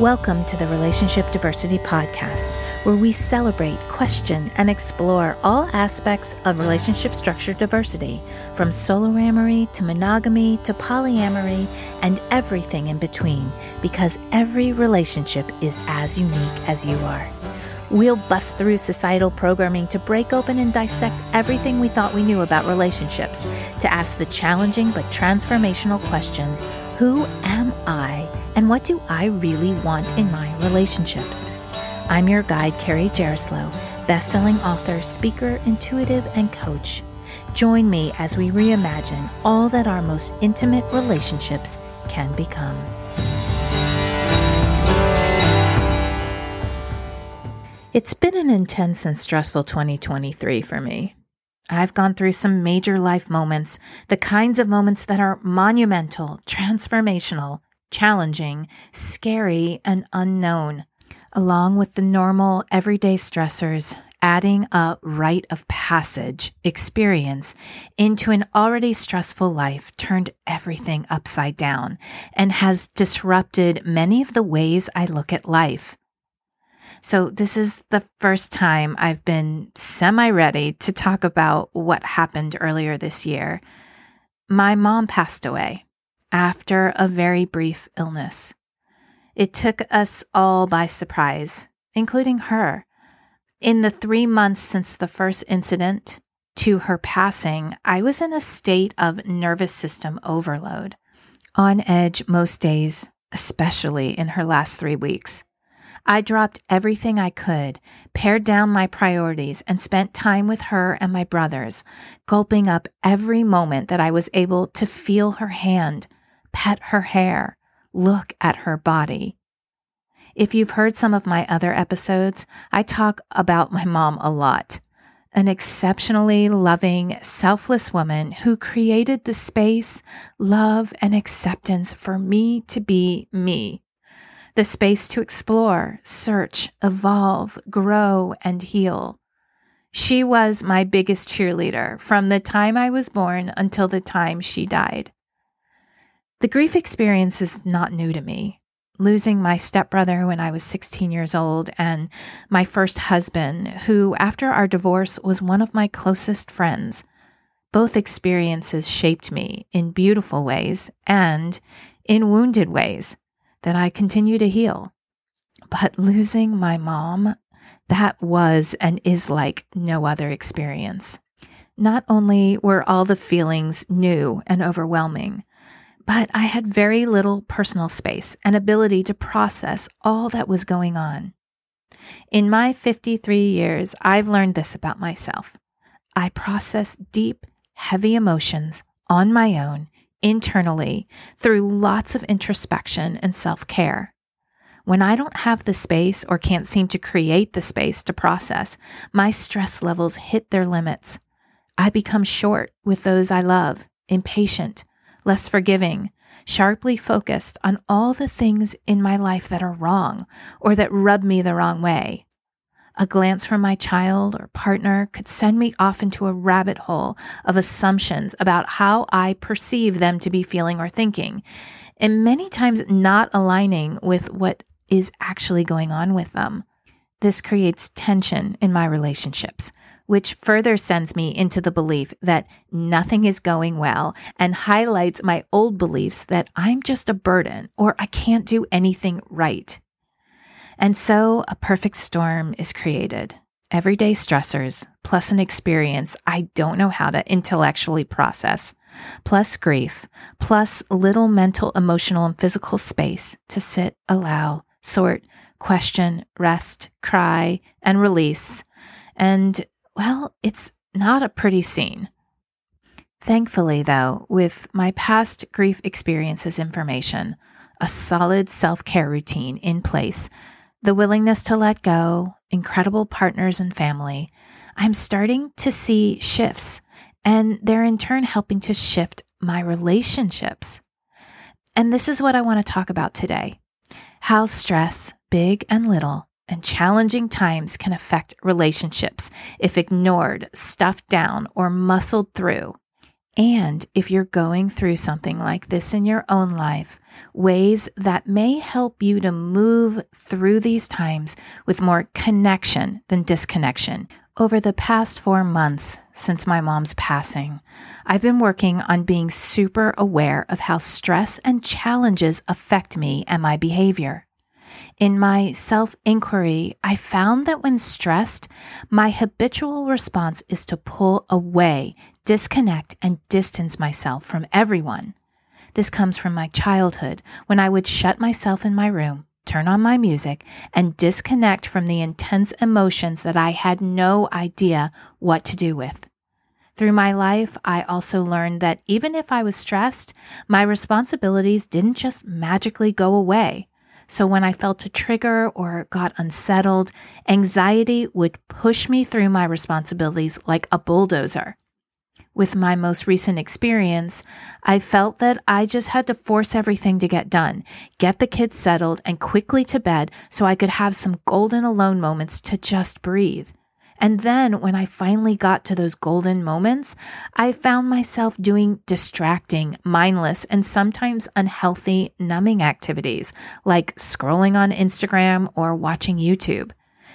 Welcome to the Relationship Diversity Podcast, where we celebrate, question, and explore all aspects of relationship structure diversity, from soloamory to monogamy to polyamory and everything in between, because every relationship is as unique as you are. We'll bust through societal programming to break open and dissect everything we thought we knew about relationships, to ask the challenging but transformational questions Who am I? And what do I really want in my relationships? I'm your guide, Carrie Jaroslaw, best-selling author, speaker, intuitive, and coach. Join me as we reimagine all that our most intimate relationships can become. It's been an intense and stressful 2023 for me. I've gone through some major life moments, the kinds of moments that are monumental, transformational, challenging, scary, and unknown, along with the normal everyday stressors, adding a rite of passage experience into an already stressful life turned everything upside down and has disrupted many of the ways I look at life. So, this is the first time I've been semi ready to talk about what happened earlier this year. My mom passed away after a very brief illness. It took us all by surprise, including her. In the three months since the first incident to her passing, I was in a state of nervous system overload, on edge most days, especially in her last three weeks. I dropped everything I could, pared down my priorities, and spent time with her and my brothers, gulping up every moment that I was able to feel her hand, pet her hair, look at her body. If you've heard some of my other episodes, I talk about my mom a lot. An exceptionally loving, selfless woman who created the space, love, and acceptance for me to be me the space to explore, search, evolve, grow, and heal. She was my biggest cheerleader from the time I was born until the time she died. The grief experience is not new to me. Losing my stepbrother when I was 16 years old and my first husband, who after our divorce was one of my closest friends. Both experiences shaped me in beautiful ways and in wounded ways that I continue to heal. But losing my mom, that was and is like no other experience. Not only were all the feelings new and overwhelming, but I had very little personal space and ability to process all that was going on. In my 53 years, I've learned this about myself. I process deep, heavy emotions on my own internally through lots of introspection and self care. When I don't have the space or can't seem to create the space to process, my stress levels hit their limits. I become short with those I love, impatient, less forgiving, sharply focused on all the things in my life that are wrong or that rub me the wrong way. A glance from my child or partner could send me off into a rabbit hole of assumptions about how I perceive them to be feeling or thinking, and many times not aligning with what is actually going on with them. This creates tension in my relationships, which further sends me into the belief that nothing is going well and highlights my old beliefs that I'm just a burden or I can't do anything right. And so a perfect storm is created. Everyday stressors, plus an experience I don't know how to intellectually process, plus grief, plus little mental, emotional, and physical space to sit, allow, sort, question, rest, cry, and release. And, well, it's not a pretty scene. Thankfully, though, with my past grief experiences information, a solid self care routine in place, the willingness to let go, incredible partners and family, I'm starting to see shifts, and they're in turn helping to shift my relationships. And this is what I want to talk about today how stress, big and little, and challenging times can affect relationships if ignored, stuffed down, or muscled through. And if you're going through something like this in your own life, ways that may help you to move through these times with more connection than disconnection. Over the past four months since my mom's passing, I've been working on being super aware of how stress and challenges affect me and my behavior. In my self inquiry, I found that when stressed, my habitual response is to pull away, disconnect, and distance myself from everyone. This comes from my childhood when I would shut myself in my room, turn on my music, and disconnect from the intense emotions that I had no idea what to do with. Through my life, I also learned that even if I was stressed, my responsibilities didn't just magically go away. So when I felt a trigger or got unsettled, anxiety would push me through my responsibilities like a bulldozer. With my most recent experience, I felt that I just had to force everything to get done, get the kids settled and quickly to bed so I could have some golden alone moments to just breathe. And then when I finally got to those golden moments, I found myself doing distracting, mindless, and sometimes unhealthy numbing activities like scrolling on Instagram or watching YouTube.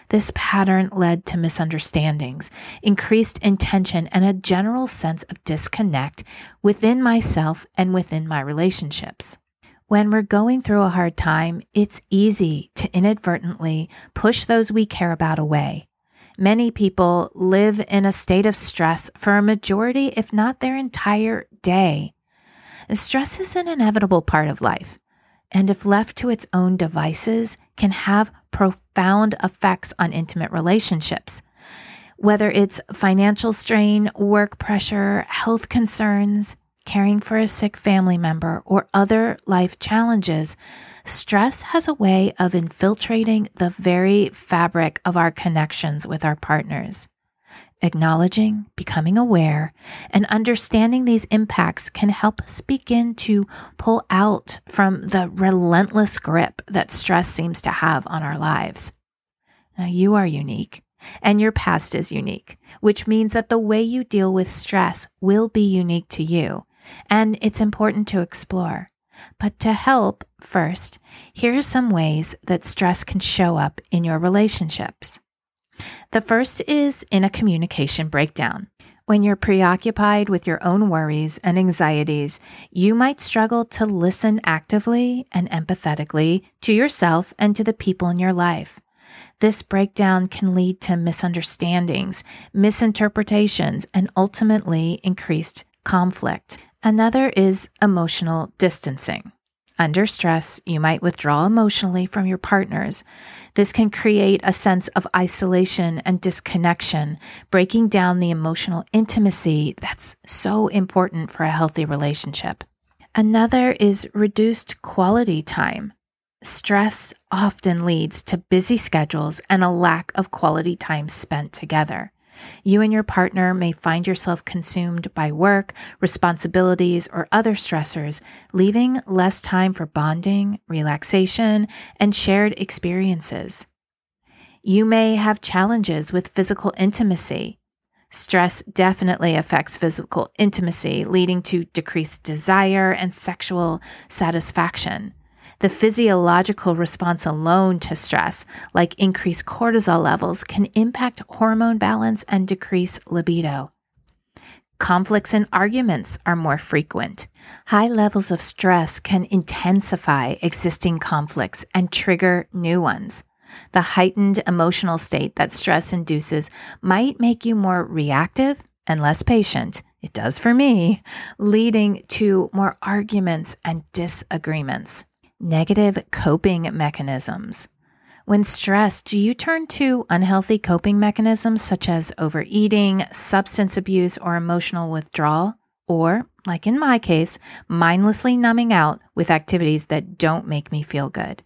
This pattern led to misunderstandings, increased intention, and a general sense of disconnect within myself and within my relationships. When we're going through a hard time, it's easy to inadvertently push those we care about away. Many people live in a state of stress for a majority, if not their entire day. Stress is an inevitable part of life, and if left to its own devices, can have profound effects on intimate relationships. Whether it's financial strain, work pressure, health concerns, caring for a sick family member, or other life challenges, stress has a way of infiltrating the very fabric of our connections with our partners. Acknowledging, becoming aware, and understanding these impacts can help us begin to pull out from the relentless grip that stress seems to have on our lives. Now, you are unique and your past is unique, which means that the way you deal with stress will be unique to you, and it's important to explore. But to help, first, here are some ways that stress can show up in your relationships. The first is in a communication breakdown. When you're preoccupied with your own worries and anxieties, you might struggle to listen actively and empathetically to yourself and to the people in your life. This breakdown can lead to misunderstandings, misinterpretations, and ultimately increased conflict. Another is emotional distancing. Under stress, you might withdraw emotionally from your partners. This can create a sense of isolation and disconnection, breaking down the emotional intimacy that's so important for a healthy relationship. Another is reduced quality time. Stress often leads to busy schedules and a lack of quality time spent together. You and your partner may find yourself consumed by work, responsibilities, or other stressors, leaving less time for bonding, relaxation, and shared experiences. You may have challenges with physical intimacy. Stress definitely affects physical intimacy, leading to decreased desire and sexual satisfaction. The physiological response alone to stress, like increased cortisol levels, can impact hormone balance and decrease libido. Conflicts and arguments are more frequent. High levels of stress can intensify existing conflicts and trigger new ones. The heightened emotional state that stress induces might make you more reactive and less patient. It does for me, leading to more arguments and disagreements negative coping mechanisms. When stressed, do you turn to unhealthy coping mechanisms such as overeating, substance abuse, or emotional withdrawal? Or, like in my case, mindlessly numbing out with activities that don't make me feel good.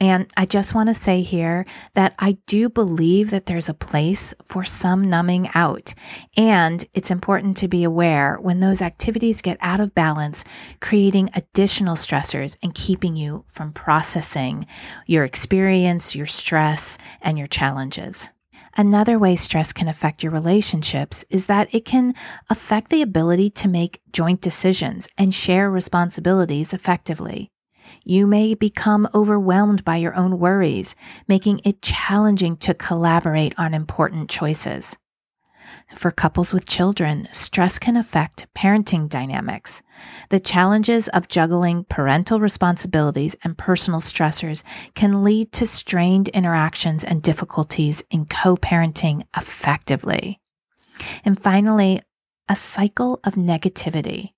And I just want to say here that I do believe that there's a place for some numbing out. And it's important to be aware when those activities get out of balance, creating additional stressors and keeping you from processing your experience, your stress, and your challenges. Another way stress can affect your relationships is that it can affect the ability to make joint decisions and share responsibilities effectively. You may become overwhelmed by your own worries, making it challenging to collaborate on important choices. For couples with children, stress can affect parenting dynamics. The challenges of juggling parental responsibilities and personal stressors can lead to strained interactions and difficulties in co parenting effectively. And finally, a cycle of negativity.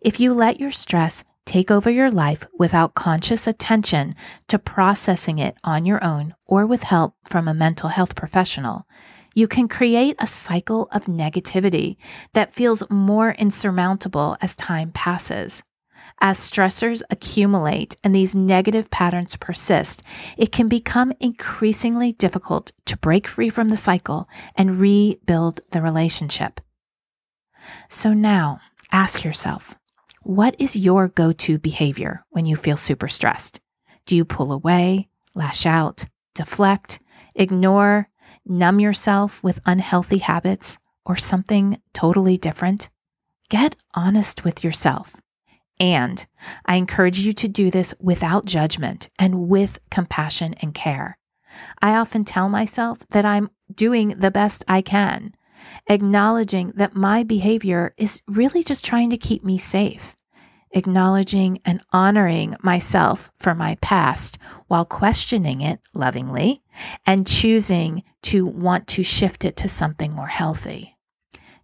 If you let your stress take over your life without conscious attention to processing it on your own or with help from a mental health professional, you can create a cycle of negativity that feels more insurmountable as time passes. As stressors accumulate and these negative patterns persist, it can become increasingly difficult to break free from the cycle and rebuild the relationship. So now ask yourself what is your go to behavior when you feel super stressed? Do you pull away, lash out, deflect, ignore, numb yourself with unhealthy habits, or something totally different? Get honest with yourself. And I encourage you to do this without judgment and with compassion and care. I often tell myself that I'm doing the best I can, acknowledging that my behavior is really just trying to keep me safe acknowledging and honoring myself for my past while questioning it lovingly and choosing to want to shift it to something more healthy.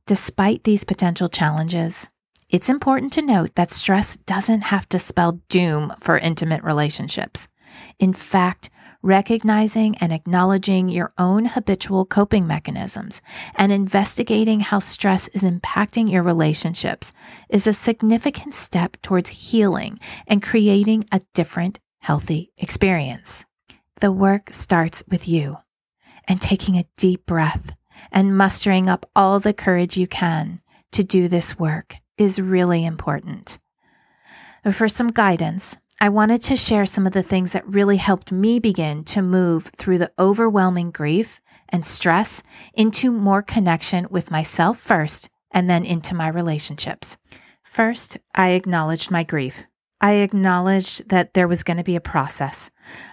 Despite these potential challenges, it's important to note that stress doesn't have to spell doom for intimate relationships. In fact, recognizing and acknowledging your own habitual coping mechanisms and investigating how stress is impacting your relationships is a significant step towards healing and creating a different, healthy experience. The work starts with you and taking a deep breath and mustering up all the courage you can to do this work is really important. For some guidance, I wanted to share some of the things that really helped me begin to move through the overwhelming grief and stress into more connection with myself first and then into my relationships. First, I acknowledged my grief. I acknowledged that there was going to be a process.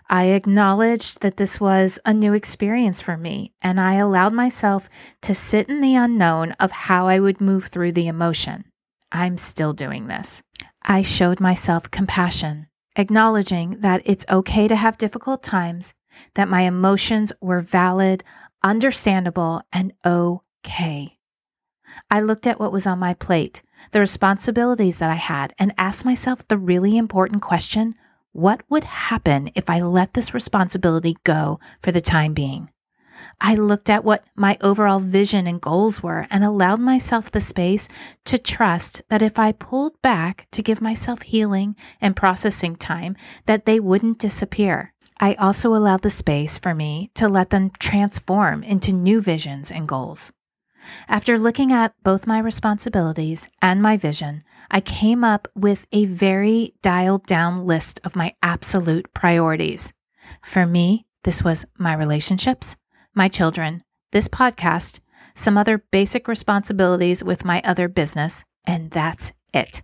I acknowledged that this was a new experience for me, and I allowed myself to sit in the unknown of how I would move through the emotion. I'm still doing this. I showed myself compassion acknowledging that it's okay to have difficult times, that my emotions were valid, understandable, and okay. I looked at what was on my plate, the responsibilities that I had, and asked myself the really important question what would happen if I let this responsibility go for the time being? I looked at what my overall vision and goals were and allowed myself the space to trust that if I pulled back to give myself healing and processing time, that they wouldn't disappear. I also allowed the space for me to let them transform into new visions and goals. After looking at both my responsibilities and my vision, I came up with a very dialed down list of my absolute priorities. For me, this was my relationships, my children, this podcast, some other basic responsibilities with my other business, and that's it.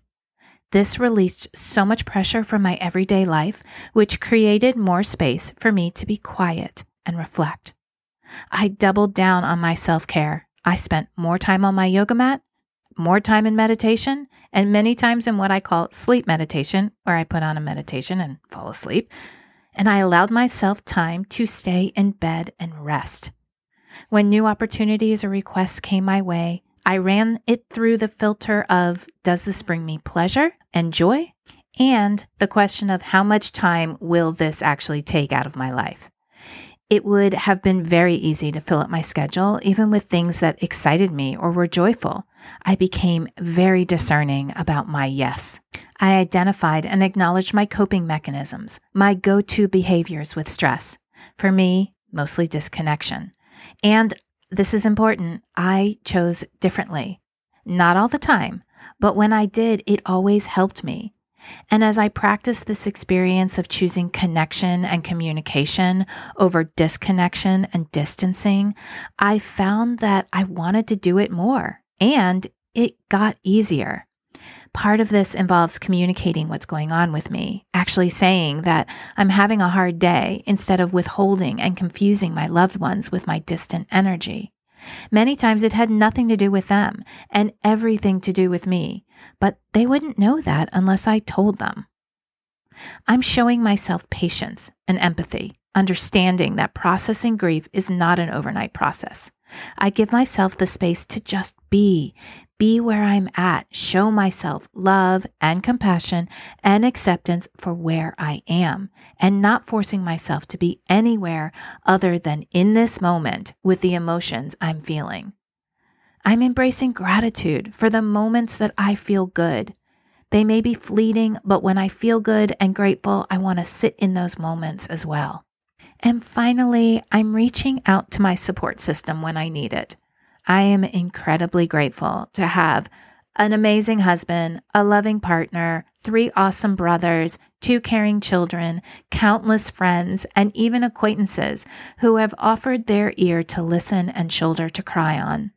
This released so much pressure from my everyday life, which created more space for me to be quiet and reflect. I doubled down on my self care. I spent more time on my yoga mat, more time in meditation, and many times in what I call sleep meditation, where I put on a meditation and fall asleep and I allowed myself time to stay in bed and rest. When new opportunities or requests came my way, I ran it through the filter of does this bring me pleasure and joy? And the question of how much time will this actually take out of my life? It would have been very easy to fill up my schedule, even with things that excited me or were joyful. I became very discerning about my yes. I identified and acknowledged my coping mechanisms, my go to behaviors with stress. For me, mostly disconnection. And this is important, I chose differently. Not all the time, but when I did, it always helped me. And as I practiced this experience of choosing connection and communication over disconnection and distancing, I found that I wanted to do it more and it got easier. Part of this involves communicating what's going on with me, actually saying that I'm having a hard day instead of withholding and confusing my loved ones with my distant energy. Many times it had nothing to do with them and everything to do with me, but they wouldn't know that unless I told them. I'm showing myself patience and empathy, understanding that processing grief is not an overnight process. I give myself the space to just be, be where I'm at, show myself love and compassion and acceptance for where I am, and not forcing myself to be anywhere other than in this moment with the emotions I'm feeling. I'm embracing gratitude for the moments that I feel good. They may be fleeting, but when I feel good and grateful, I want to sit in those moments as well. And finally, I'm reaching out to my support system when I need it. I am incredibly grateful to have an amazing husband, a loving partner, three awesome brothers, two caring children, countless friends, and even acquaintances who have offered their ear to listen and shoulder to cry on.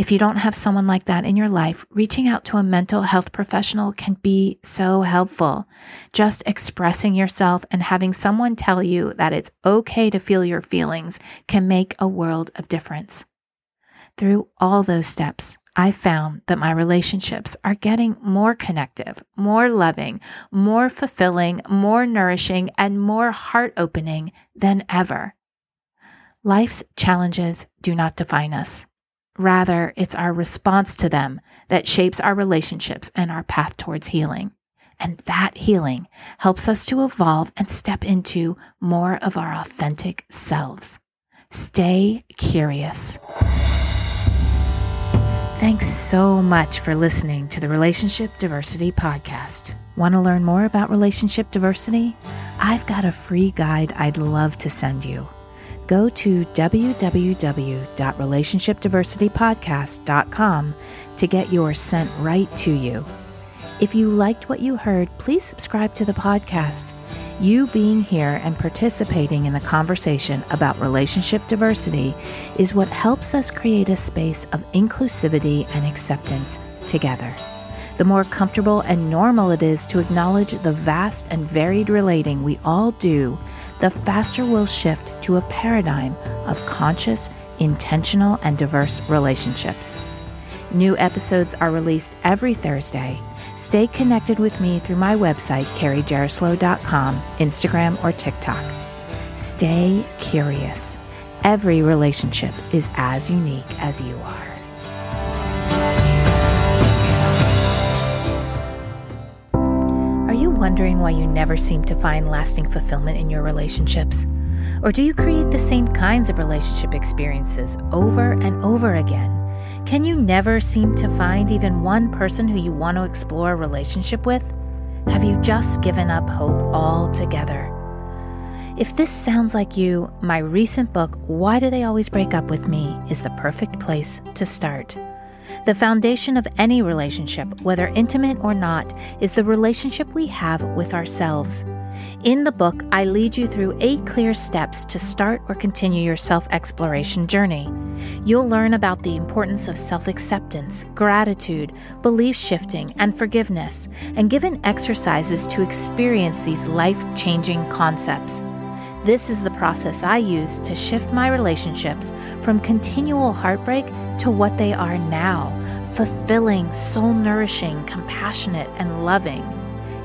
If you don't have someone like that in your life, reaching out to a mental health professional can be so helpful. Just expressing yourself and having someone tell you that it's okay to feel your feelings can make a world of difference. Through all those steps, I found that my relationships are getting more connective, more loving, more fulfilling, more nourishing, and more heart opening than ever. Life's challenges do not define us. Rather, it's our response to them that shapes our relationships and our path towards healing. And that healing helps us to evolve and step into more of our authentic selves. Stay curious. Thanks so much for listening to the Relationship Diversity Podcast. Want to learn more about relationship diversity? I've got a free guide I'd love to send you. Go to www.relationshipdiversitypodcast.com to get yours sent right to you. If you liked what you heard, please subscribe to the podcast. You being here and participating in the conversation about relationship diversity is what helps us create a space of inclusivity and acceptance together. The more comfortable and normal it is to acknowledge the vast and varied relating we all do, the faster we'll shift to a paradigm of conscious, intentional, and diverse relationships. New episodes are released every Thursday. Stay connected with me through my website, carriejaroslaw.com, Instagram, or TikTok. Stay curious. Every relationship is as unique as you are. Wondering why you never seem to find lasting fulfillment in your relationships? Or do you create the same kinds of relationship experiences over and over again? Can you never seem to find even one person who you want to explore a relationship with? Have you just given up hope altogether? If this sounds like you, my recent book, Why Do They Always Break Up With Me, is the perfect place to start. The foundation of any relationship, whether intimate or not, is the relationship we have with ourselves. In the book, I lead you through eight clear steps to start or continue your self exploration journey. You'll learn about the importance of self acceptance, gratitude, belief shifting, and forgiveness, and given exercises to experience these life changing concepts. This is the process I use to shift my relationships from continual heartbreak to what they are now fulfilling, soul nourishing, compassionate, and loving.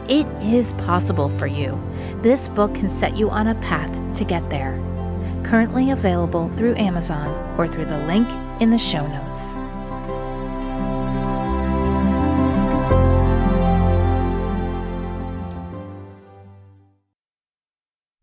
It is possible for you. This book can set you on a path to get there. Currently available through Amazon or through the link in the show notes.